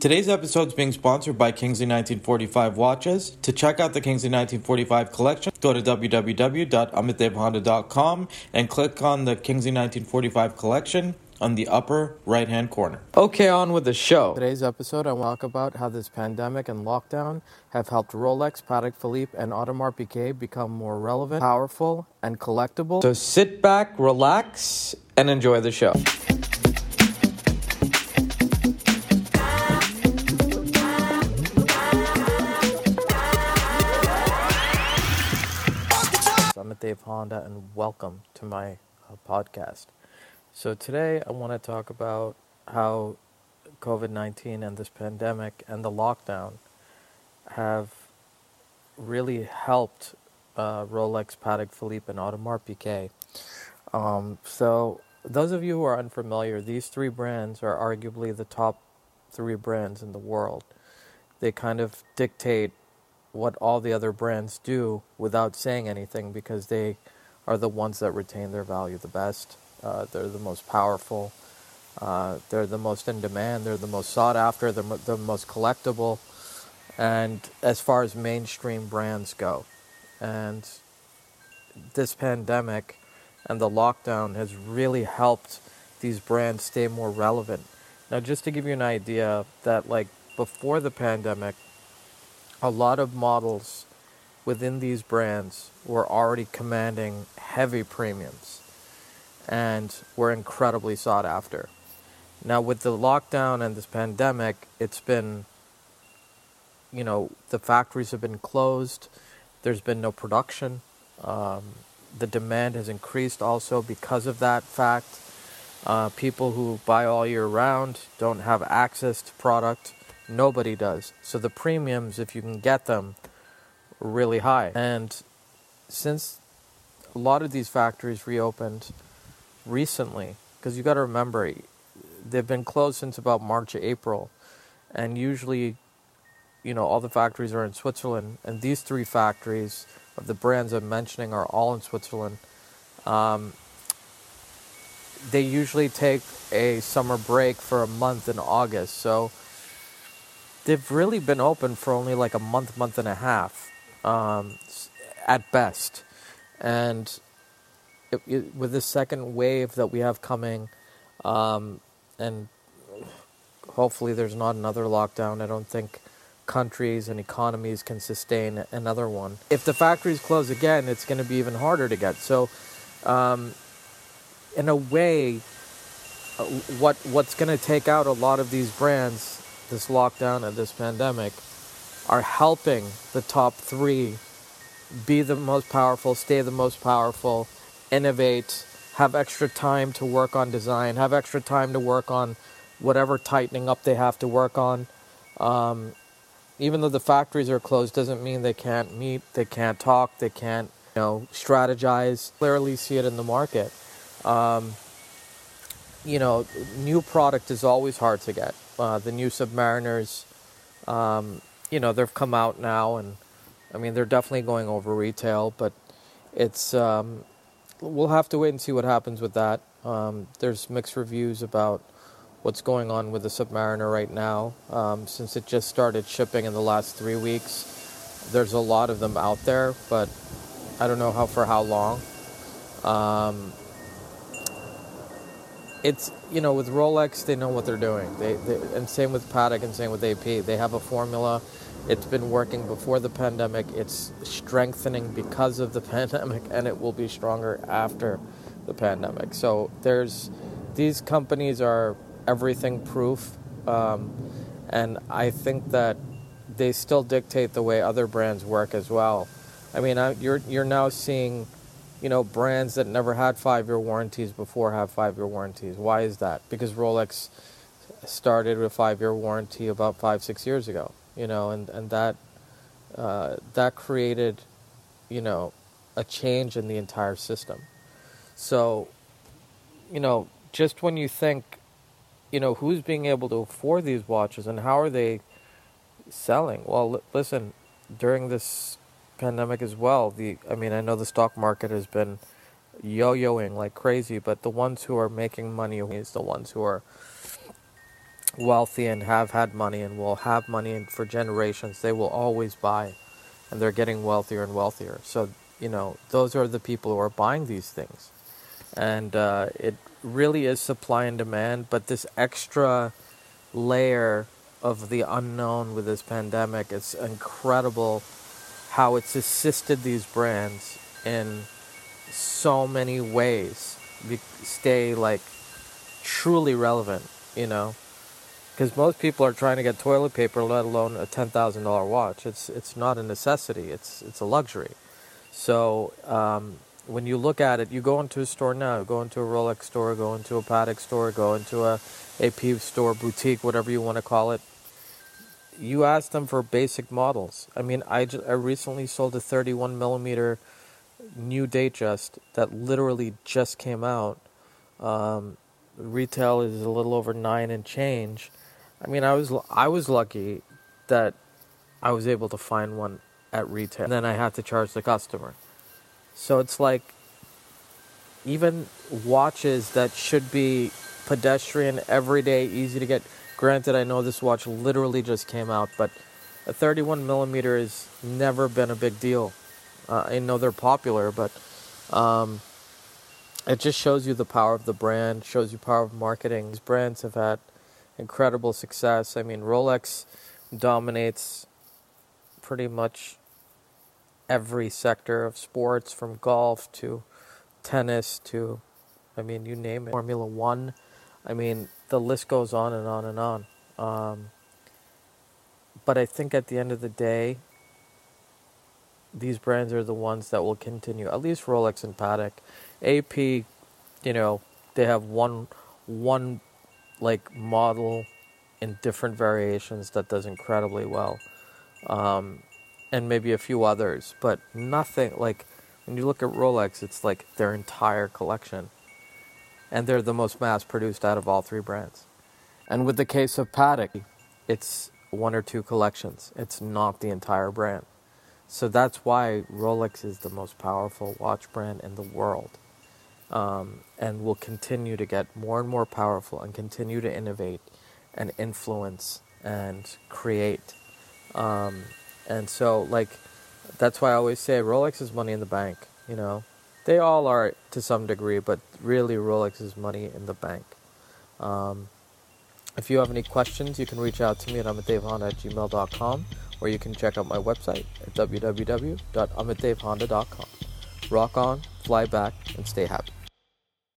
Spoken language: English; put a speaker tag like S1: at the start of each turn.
S1: Today's episode is being sponsored by Kingsley 1945 Watches. To check out the Kingsley 1945 collection, go to www.amitdevhonda.com and click on the Kingsley 1945 collection on the upper right hand corner. Okay, on with the show. Today's episode, I want to talk about how this pandemic and lockdown have helped Rolex, Patek Philippe, and Audemars Piguet become more relevant, powerful, and collectible. So sit back, relax, and enjoy the show. Dave Honda, and welcome to my uh, podcast. So, today I want to talk about how COVID 19 and this pandemic and the lockdown have really helped uh, Rolex, Patek Philippe, and Audemars Piguet. Um, so, those of you who are unfamiliar, these three brands are arguably the top three brands in the world. They kind of dictate what all the other brands do without saying anything because they are the ones that retain their value the best. Uh, they're the most powerful. Uh, they're the most in demand. They're the most sought after. They're the most collectible. And as far as mainstream brands go, and this pandemic and the lockdown has really helped these brands stay more relevant. Now, just to give you an idea, that like before the pandemic, a lot of models within these brands were already commanding heavy premiums and were incredibly sought after. Now, with the lockdown and this pandemic, it's been, you know, the factories have been closed, there's been no production. Um, the demand has increased also because of that fact. Uh, people who buy all year round don't have access to product. Nobody does. So the premiums, if you can get them, are really high. And since a lot of these factories reopened, recently, because you got to remember, they've been closed since about March or April, and usually, you know, all the factories are in Switzerland, and these three factories of the brands I'm mentioning are all in Switzerland. Um, they usually take a summer break for a month in August, so they've really been open for only like a month, month and a half, um, at best, and it, it, with the second wave that we have coming, um, and hopefully there's not another lockdown. I don't think countries and economies can sustain another one. If the factories close again, it's going to be even harder to get. So, um, in a way, uh, what what's going to take out a lot of these brands, this lockdown and this pandemic, are helping the top three be the most powerful, stay the most powerful, innovate, have extra time to work on design, have extra time to work on whatever tightening up they have to work on. Um, even though the factories are closed, doesn't mean they can't meet, they can't talk, they can't, you know, strategize. Clearly, see it in the market. Um, you know, new product is always hard to get. Uh, the new Submariners, um, you know, they've come out now, and I mean, they're definitely going over retail, but it's um, we'll have to wait and see what happens with that. Um, there's mixed reviews about what's going on with the Submariner right now. Um, since it just started shipping in the last three weeks, there's a lot of them out there, but I don't know how for how long. It's you know with Rolex they know what they're doing. They, they and same with Patek and same with AP. They have a formula it's been working before the pandemic. It's strengthening because of the pandemic, and it will be stronger after the pandemic. So there's these companies are everything proof, um, and I think that they still dictate the way other brands work as well. I mean, I, you're you're now seeing, you know, brands that never had five year warranties before have five year warranties. Why is that? Because Rolex started with five year warranty about five six years ago you know, and and that uh, that created, you know, a change in the entire system. So, you know, just when you think, you know, who's being able to afford these watches and how are they selling? Well, l- listen, during this pandemic as well, the I mean, I know the stock market has been yo-yoing like crazy, but the ones who are making money is the ones who are wealthy and have had money and will have money and for generations, they will always buy, and they're getting wealthier and wealthier. So you know, those are the people who are buying these things, and uh, it really is supply and demand. But this extra layer of the unknown with this pandemic, it's incredible how it's assisted these brands in so many ways be- stay like truly relevant, you know. Because most people are trying to get toilet paper, let alone a ten thousand dollar watch. It's it's not a necessity. It's it's a luxury. So um, when you look at it, you go into a store now, go into a Rolex store, go into a Patek store, go into a AP store, boutique, whatever you want to call it. You ask them for basic models. I mean, I, I recently sold a 31 millimeter new Datejust that literally just came out. Um, retail is a little over nine and change. I mean, I was I was lucky that I was able to find one at retail. And then I had to charge the customer. So it's like even watches that should be pedestrian, everyday, easy to get. Granted, I know this watch literally just came out, but a 31 millimeter has never been a big deal. Uh, I know they're popular, but um, it just shows you the power of the brand, shows you power of marketing. These brands have had incredible success. I mean, Rolex dominates pretty much every sector of sports from golf to tennis to I mean you name it Formula 1 I mean the list goes on and on and on um, but I think at the end of the day these brands are the ones that will continue at least Rolex and Patek AP you know they have one one like model in different variations that does incredibly well. Um, and maybe a few others, but nothing like when you look at Rolex, it's like their entire collection. And they're the most mass produced out of all three brands. And with the case of Patek, it's one or two collections, it's not the entire brand. So that's why Rolex is the most powerful watch brand in the world. Um, and will continue to get more and more powerful and continue to innovate and influence and create. Um, and so, like, that's why I always say Rolex is money in the bank. You know, they all are to some degree, but really Rolex is money in the bank. Um, if you have any questions, you can reach out to me at amitdavehonda at gmail.com or you can check out my website at www.amitdavehonda.com. Rock on, fly back, and stay happy.